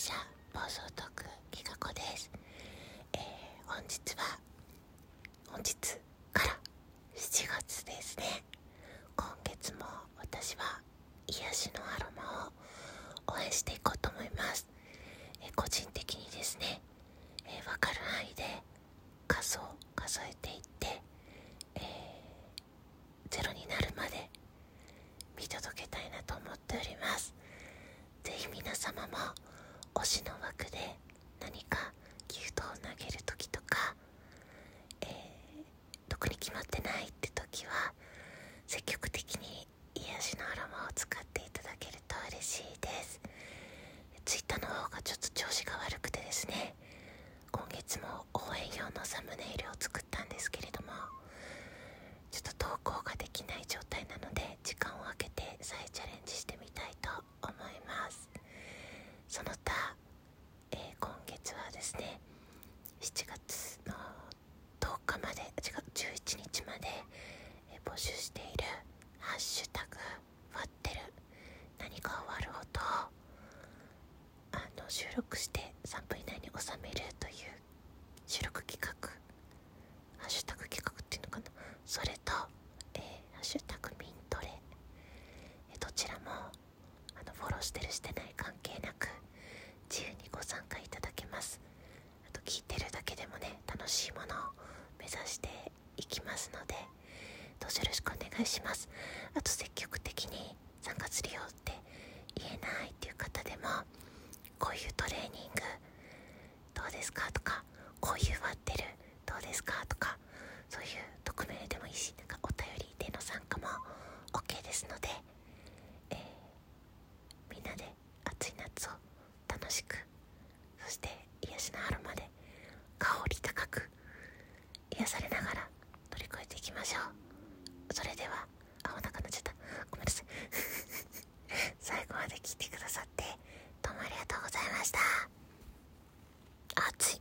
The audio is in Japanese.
者暴走トークきがこです、えー、本日は本日から7月ですね。今月も私は癒しのアロマを応援していこうと思います、えー個人的にですね、えーわかる範囲で数を数えていって、えゼロになるまで見届けたいなと思っております。ぜひ皆様も推しの枠で何かギフトを投げる時とか、えー特に決まってないって時は積極的に癒しのアロマを使っていただけると嬉しいです。ツイッターの方がちょっと調子が悪くてですね今月も応援用のサムネイルを作ったんですけれどもちょっと投稿ができない状態なので時間を空けて再チャレンジしてみたいと思いますその他、えー今月はですね7月の10日まで違う11日まで、えー募集している「ハッシュタグ割ってる。何か終わる音」をあの収録して3分以内に収めるという収録企画。ハッシュタグ企画っていうのかな。それと、えーハッシュタグミントレ、えーどちらもあのフォローしてるしてない関係なく自由にご参加いただけます。あと聞いてるだけでもね楽しいものを目指していきますのでどうぞよろしくお願いします。あと積極的に参加するよって言えないっていう方でもこういうトレーニングどうですか？とかこういう割ってるどうですかとか？ 같이